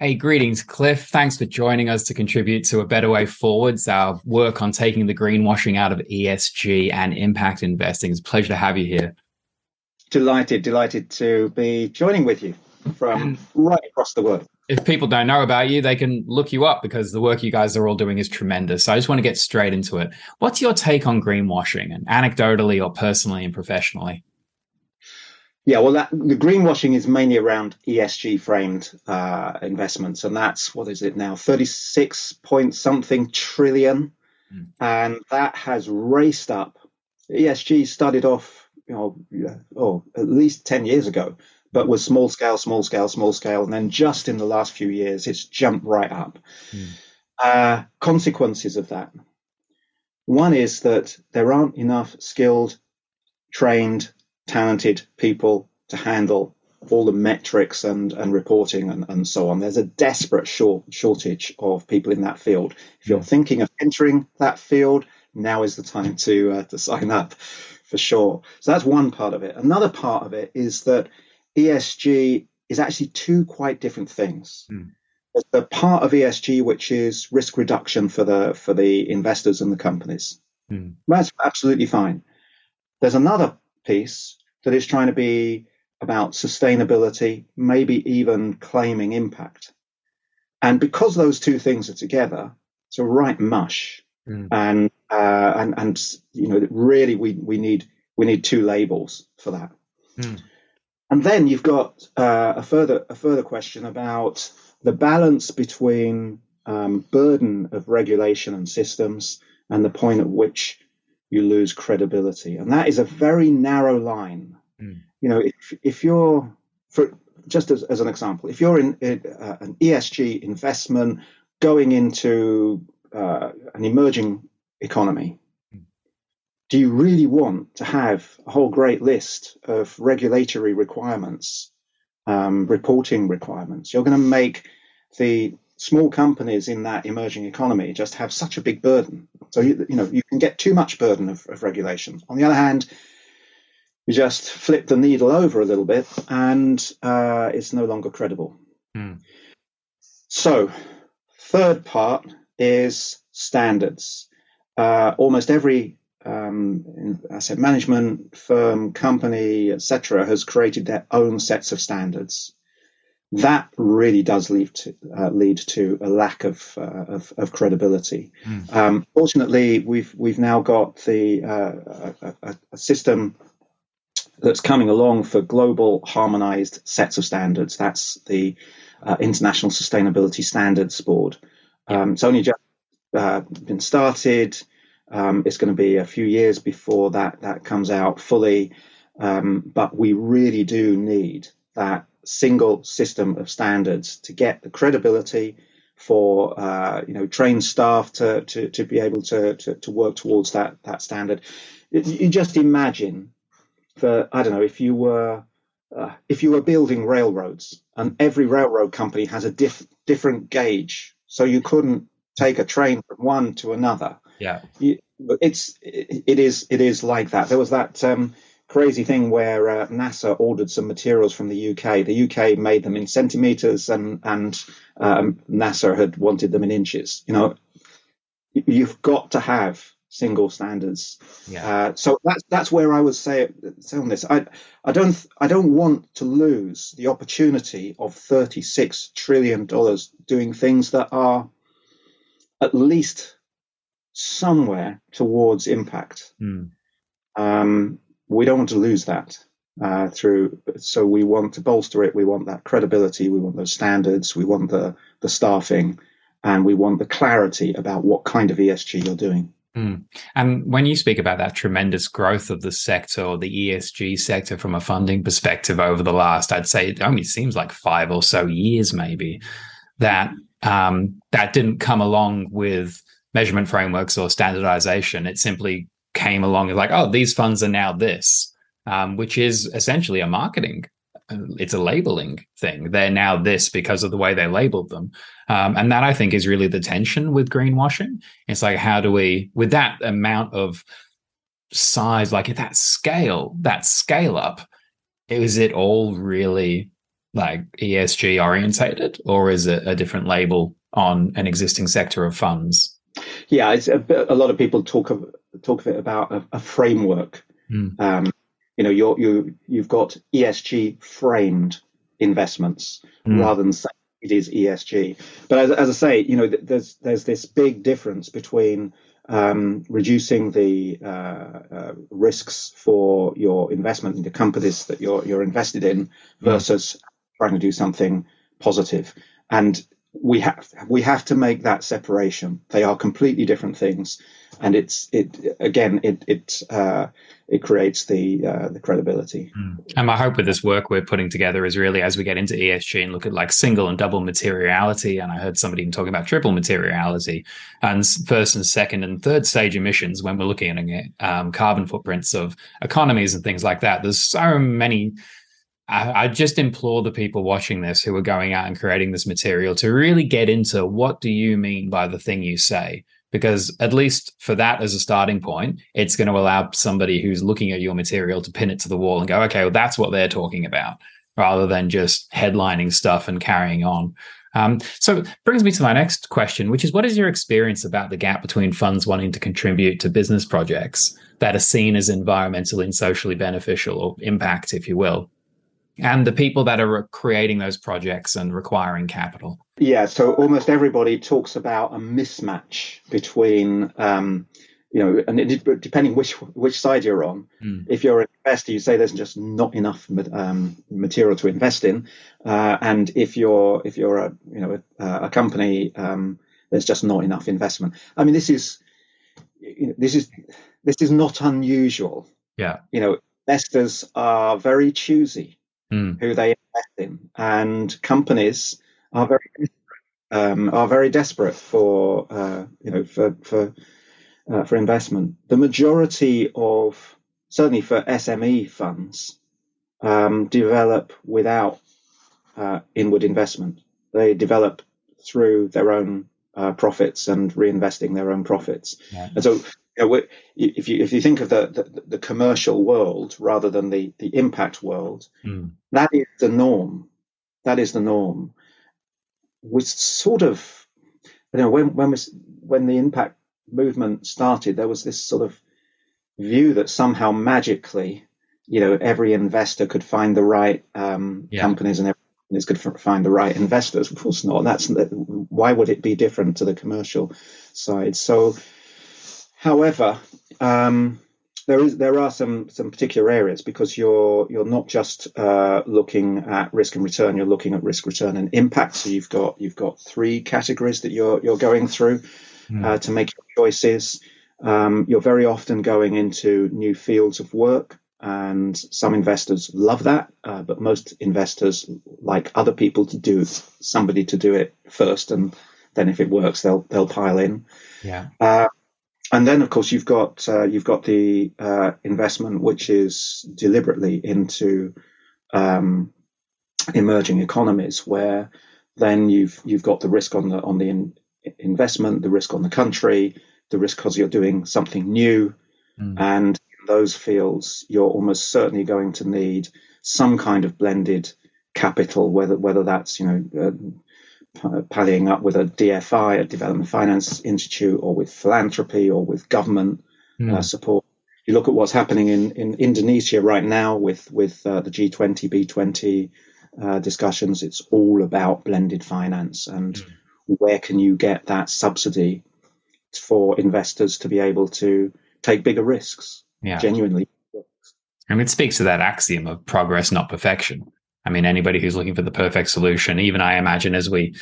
Hey, greetings, Cliff. Thanks for joining us to contribute to a better way forwards. Our work on taking the greenwashing out of ESG and impact investing. It's a pleasure to have you here. Delighted, delighted to be joining with you from right across the world. If people don't know about you, they can look you up because the work you guys are all doing is tremendous. So I just want to get straight into it. What's your take on greenwashing, and anecdotally or personally and professionally? Yeah, well, that, the greenwashing is mainly around ESG framed uh, investments, and that's what is it now, thirty six point something trillion, mm. and that has raced up. ESG started off, you know, oh, at least ten years ago, but was small scale, small scale, small scale, and then just in the last few years, it's jumped right up. Mm. Uh, consequences of that. One is that there aren't enough skilled, trained talented people to handle all the metrics and, and reporting and, and so on. There's a desperate short, shortage of people in that field. If you're thinking of entering that field, now is the time to uh, to sign up for sure. So that's one part of it. Another part of it is that ESG is actually two quite different things. Mm. There's the part of ESG which is risk reduction for the for the investors and the companies. Mm. That's absolutely fine. There's another piece that is trying to be about sustainability, maybe even claiming impact. And because those two things are together, it's a right mush. Mm. And uh, and and you know, really, we we need we need two labels for that. Mm. And then you've got uh, a further a further question about the balance between um, burden of regulation and systems and the point at which you lose credibility. And that is a very narrow line. Mm. You know, if, if you're, for just as, as an example, if you're in uh, an ESG investment going into uh, an emerging economy, mm. do you really want to have a whole great list of regulatory requirements, um, reporting requirements? You're going to make the small companies in that emerging economy just have such a big burden. So you, you know you can get too much burden of, of regulation. On the other hand, you just flip the needle over a little bit, and uh, it's no longer credible. Mm. So, third part is standards. Uh, almost every um, asset management firm, company, etc., has created their own sets of standards that really does lead to, uh, lead to a lack of uh, of, of, credibility. Mm. Um, fortunately, we've we've now got the uh, a, a, system that's coming along for global harmonized sets of standards. That's the uh, International Sustainability Standards Board. Um, it's only just uh, been started. Um, it's going to be a few years before that that comes out fully, um, but we really do need that single system of standards to get the credibility for uh, you know trained staff to to, to be able to, to, to work towards that that standard. You just imagine that I don't know if you were uh, if you were building railroads and every railroad company has a diff, different gauge, so you couldn't take a train from one to another. Yeah, you, it's it, it is it is like that. There was that. Um, crazy thing where uh, NASA ordered some materials from the UK. The UK made them in centimeters, and and um, NASA had wanted them in inches. You know, you've got to have single standards. Yeah. Uh, so that's that's where I would say on this. I I don't I don't want to lose the opportunity of thirty six trillion dollars doing things that are at least somewhere towards impact. Mm. Um, we don't want to lose that uh, through. So we want to bolster it. We want that credibility. We want those standards. We want the the staffing, and we want the clarity about what kind of ESG you're doing. Mm. And when you speak about that tremendous growth of the sector or the ESG sector from a funding perspective over the last, I'd say it only seems like five or so years, maybe that um, that didn't come along with measurement frameworks or standardization. It simply came along and like, oh, these funds are now this, um, which is essentially a marketing. Uh, it's a labeling thing. They're now this because of the way they labeled them, um, and that I think is really the tension with greenwashing. It's like, how do we, with that amount of size, like at that scale, that scale up, is it all really like ESG orientated, or is it a different label on an existing sector of funds? Yeah, a, a lot of people talk of talk of it about a, a framework. Mm. Um, you know, you're, you you've got ESG framed investments mm. rather than saying it is ESG. But as, as I say, you know, there's there's this big difference between um, reducing the uh, uh, risks for your investment in the companies that you're you're invested in mm. versus trying to do something positive. And we have we have to make that separation. They are completely different things, and it's it again it it uh, it creates the uh, the credibility. Mm. And my hope with this work we're putting together is really as we get into ESG and look at like single and double materiality, and I heard somebody even talking about triple materiality, and first and second and third stage emissions when we're looking at um, carbon footprints of economies and things like that. There's so many I, I just implore the people watching this who are going out and creating this material to really get into what do you mean by the thing you say? Because at least for that as a starting point it's going to allow somebody who's looking at your material to pin it to the wall and go okay well that's what they're talking about rather than just headlining stuff and carrying on. Um, so brings me to my next question which is what is your experience about the gap between funds wanting to contribute to business projects that are seen as environmentally and socially beneficial or impact if you will and the people that are creating those projects and requiring capital. Yeah, so almost everybody talks about a mismatch between, um, you know, and it, depending which which side you're on. Mm. If you're an investor, you say there's just not enough um, material to invest in, uh, and if you're if you're a you know a, a company, um, there's just not enough investment. I mean, this is you know, this is this is not unusual. Yeah, you know, investors are very choosy mm. who they invest in, and companies are very um, are very desperate for uh, you know for for uh, for investment. The majority of certainly for SME funds um, develop without uh, inward investment. They develop through their own uh, profits and reinvesting their own profits. Yeah. And so you know, if you if you think of the, the, the commercial world rather than the the impact world, mm. that is the norm. That is the norm. Was sort of, you know, when when was when the impact movement started, there was this sort of view that somehow magically, you know, every investor could find the right um, yeah. companies and every companies could find the right investors. Of course not. That's why would it be different to the commercial side? So However, um, there is there are some some particular areas because you're you're not just uh, looking at risk and return. You're looking at risk, return, and impact. So you've got you've got three categories that you're you're going through mm. uh, to make your choices. Um, you're very often going into new fields of work, and some investors love that, uh, but most investors like other people to do somebody to do it first, and then if it works, they'll they'll pile in. Yeah. And then of course you've got uh, you've got the uh, investment which is deliberately into um, emerging economies where then you've you've got the risk on the on the in, investment the risk on the country the risk because you're doing something new mm. and in those fields you're almost certainly going to need some kind of blended capital whether whether that's you know uh, pallying up with a DFI, a Development Finance Institute, or with philanthropy or with government mm. uh, hmm. support. You look at what's happening in, in Indonesia right now with with uh, the G20, B20 uh, discussions. It's all about blended finance and mm. where can you get that subsidy for investors to be able to take bigger risks, yeah. genuinely. And it speaks to that axiom of progress, not perfection. I mean, anybody who's looking for the perfect solution, even I imagine as we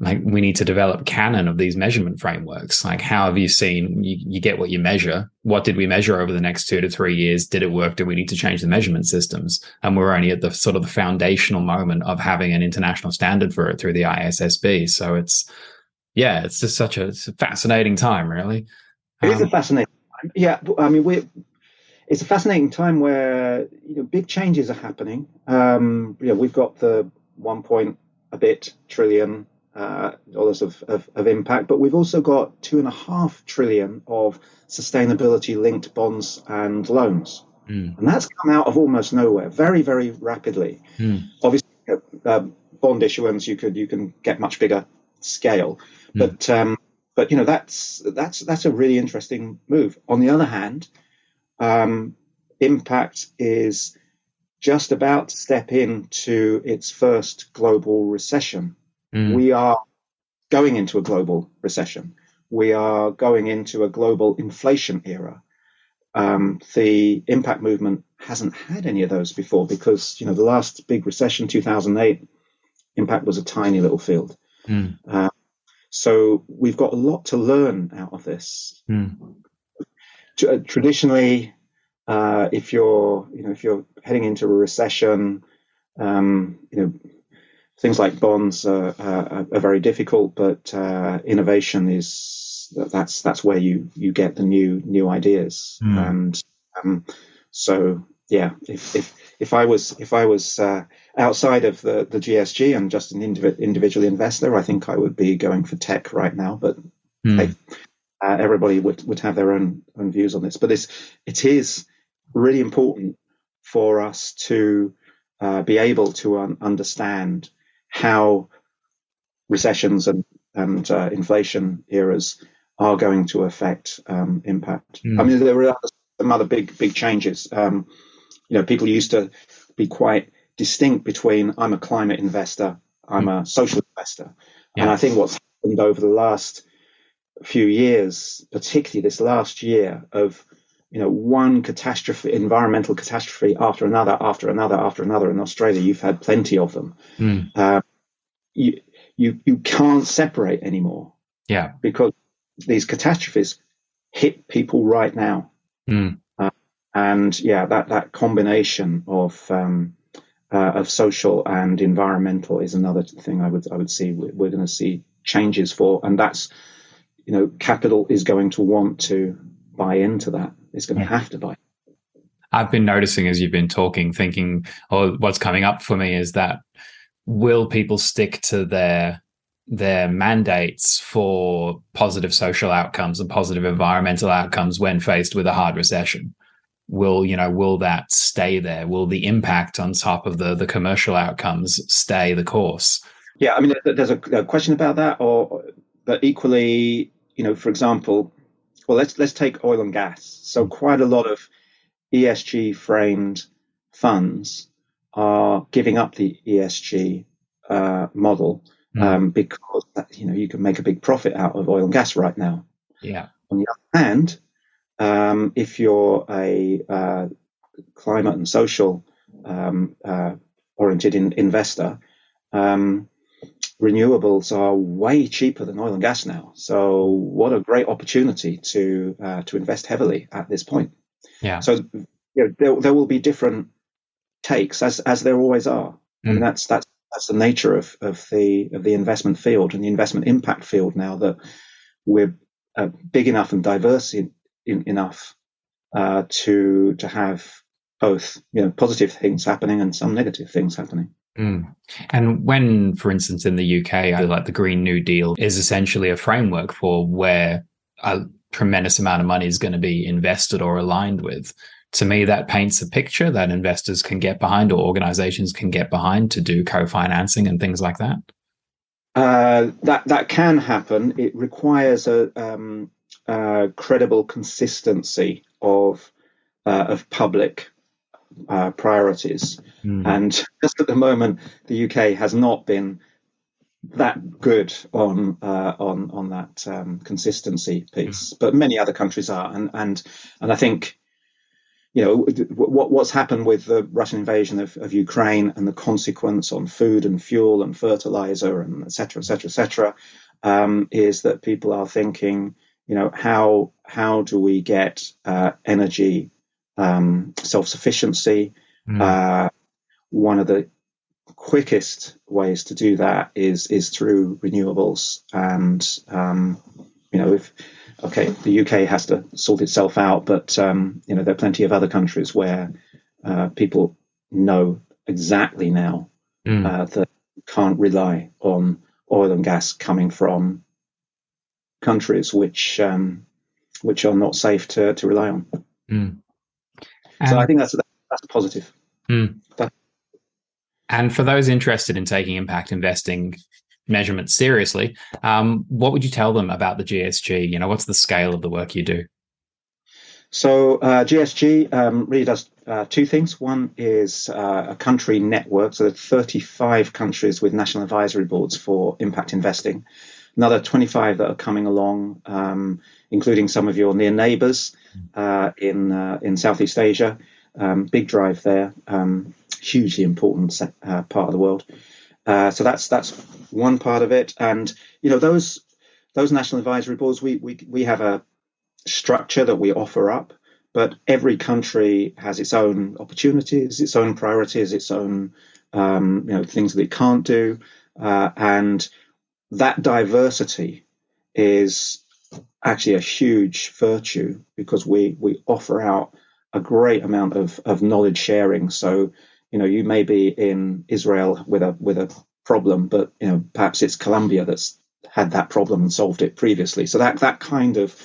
like we need to develop canon of these measurement frameworks. Like how have you seen you, you get what you measure? What did we measure over the next two to three years? Did it work? Do we need to change the measurement systems? And we're only at the sort of the foundational moment of having an international standard for it through the ISSB. So it's yeah, it's just such a, a fascinating time, really. It um, is a um, fascinating time. Yeah, I mean we it's a fascinating time where you know big changes are happening. Um, you know, we've got the one point a bit trillion uh, dollars of, of, of, impact, but we've also got two and a half trillion of sustainability linked bonds and loans. Mm. And that's come out of almost nowhere very, very rapidly. Mm. Obviously, uh, bond issuance, you could you can get much bigger scale. Mm. But um, but you know that's that's that's a really interesting move. On the other hand, um, Impact is just about to step into its first global recession. Mm. We are going into a global recession. We are going into a global inflation era. Um, the impact movement hasn't had any of those before because you know the last big recession, 2008, impact was a tiny little field. Mm. Uh, so we've got a lot to learn out of this. Mm. Traditionally, uh, if you're you know if you're heading into a recession, um, you know things like bonds are, are, are very difficult, but uh, innovation is that's that's where you you get the new new ideas. Mm. And um, so yeah, if if if I was if I was uh, outside of the the GSG and just an indiv- individual investor, I think I would be going for tech right now. But mm. hey, uh, everybody would would have their own own views on this. But this it is really important for us to uh, be able to un- understand how recessions and, and uh, inflation eras are going to affect um, impact. Mm. I mean, there were some other big, big changes. Um, you know, people used to be quite distinct between I'm a climate investor, I'm mm. a social investor. Yeah. And I think what's happened over the last few years, particularly this last year, of you know one catastrophe, environmental catastrophe after another, after another, after another. In Australia, you've had plenty of them. Mm. Uh, you you you can't separate anymore. Yeah, because these catastrophes hit people right now. Mm. Uh, and yeah, that that combination of um, uh, of social and environmental is another thing I would I would see we're, we're going to see changes for, and that's you know capital is going to want to buy into that. It's going to have to buy. I've been noticing as you've been talking, thinking, oh, what's coming up for me is that will people stick to their their mandates for positive social outcomes and positive environmental outcomes when faced with a hard recession? Will you know? Will that stay there? Will the impact on top of the the commercial outcomes stay the course? Yeah, I mean, there's a, a question about that, or but equally, you know, for example, well, let's let's take oil and gas. So quite a lot of ESG framed funds are giving up the ESG uh, model mm. um, because you know you can make a big profit out of oil and gas right now. Yeah. On the other hand, um, if you're a uh, climate and social um, uh, oriented in, investor, um, renewables are way cheaper than oil and gas now. So what a great opportunity to uh, to invest heavily at this point. Yeah. So you know, there, there will be different takes as as there always are. Mm. I mean, mm. that's that's that's the nature of of the of the investment field and the investment impact field now that we're uh, big enough and diverse in, in, enough uh, to to have both you know positive things happening and some negative things happening. Mm. And when, for instance, in the UK, I like the Green New Deal is essentially a framework for where a tremendous amount of money is going to be invested or aligned with. To me, that paints a picture that investors can get behind or organizations can get behind to do co financing and things like that. Uh, that that can happen. It requires a um, uh, credible consistency of uh, of public uh, priorities. Mm. And just at the moment, the UK has not been that good on uh, on on that um, consistency piece, mm. but many other countries are, and and and I think. You know what what's happened with the Russian invasion of, of Ukraine and the consequence on food and fuel and fertilizer and et cetera, et cetera, et cetera, um, is that people are thinking, you know, how how do we get uh, energy um, self sufficiency. Mm. Uh, one of the quickest ways to do that is is through renewables, and um, you know if okay the UK has to sort itself out, but um, you know there are plenty of other countries where uh, people know exactly now mm. uh, that can't rely on oil and gas coming from countries which um, which are not safe to, to rely on. Mm. So I think that's that's positive. Mm. That, And for those interested in taking impact investing measurements seriously, um, what would you tell them about the GSG? You know, what's the scale of the work you do? So uh, GSG um, really does uh, two things. One is uh, a country network, so there's 35 countries with national advisory boards for impact investing. Another 25 that are coming along, um, including some of your near neighbours uh, in uh, in Southeast Asia. Um, big drive there, um, hugely important uh, part of the world. so that's that's one part of it, and you know those those national advisory boards. We we we have a structure that we offer up, but every country has its own opportunities, its own priorities, its own um, you know things that it can't do, uh, and that diversity is actually a huge virtue because we we offer out a great amount of, of knowledge sharing. So you know you may be in Israel with a with a problem, but you know perhaps it's Colombia that's had that problem and solved it previously. So that that kind of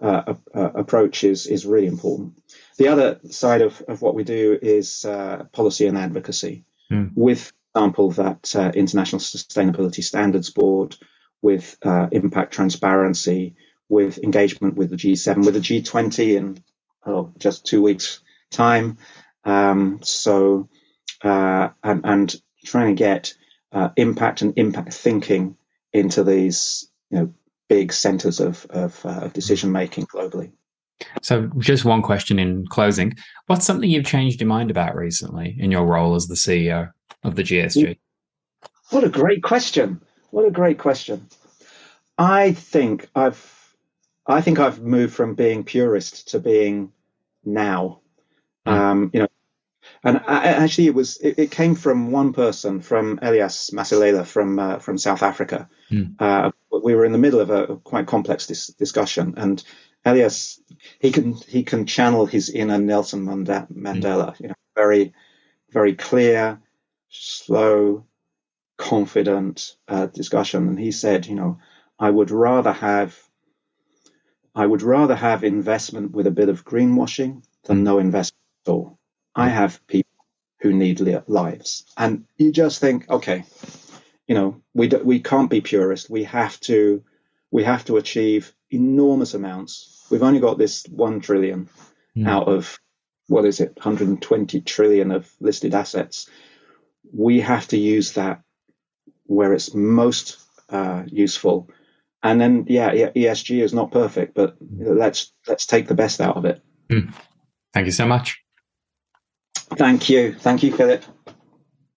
uh, uh, approach is is really important. The other side of, of what we do is uh, policy and advocacy, mm. with example that uh, International Sustainability Standards Board, with uh, impact transparency, with engagement with the G7, with the G20 in oh, just two weeks' time. Um, so uh, and, and trying to get impact and impact thinking into these you know big centers of, of, uh, of decision making globally. So, just one question in closing. What's something you've changed your mind about recently in your role as the CEO of the GSG? What a great question. What a great question. I think I've I think I've moved from being purist to being now. Mm. Um, you know, and I, actually, it was it, it, came from one person, from Elias Masilela from uh, from South Africa. Mm. Uh, we were in the middle of a quite complex dis- discussion, and Elias he can he can channel his inner Nelson Mandela. Mm. You know, very very clear, slow, confident uh, discussion. And he said, you know, I would rather have I would rather have investment with a bit of greenwashing than no investment at all. I have people who need lives, and you just think, okay, you know, we do, we can't be purist. We have to we have to achieve enormous amounts. We've only got this one trillion mm. out of what is it, 120 trillion of listed assets. We have to use that where it's most uh, useful. And then, yeah, ESG is not perfect, but let's let's take the best out of it. Mm. Thank you so much. Thank you. Thank you, Philip.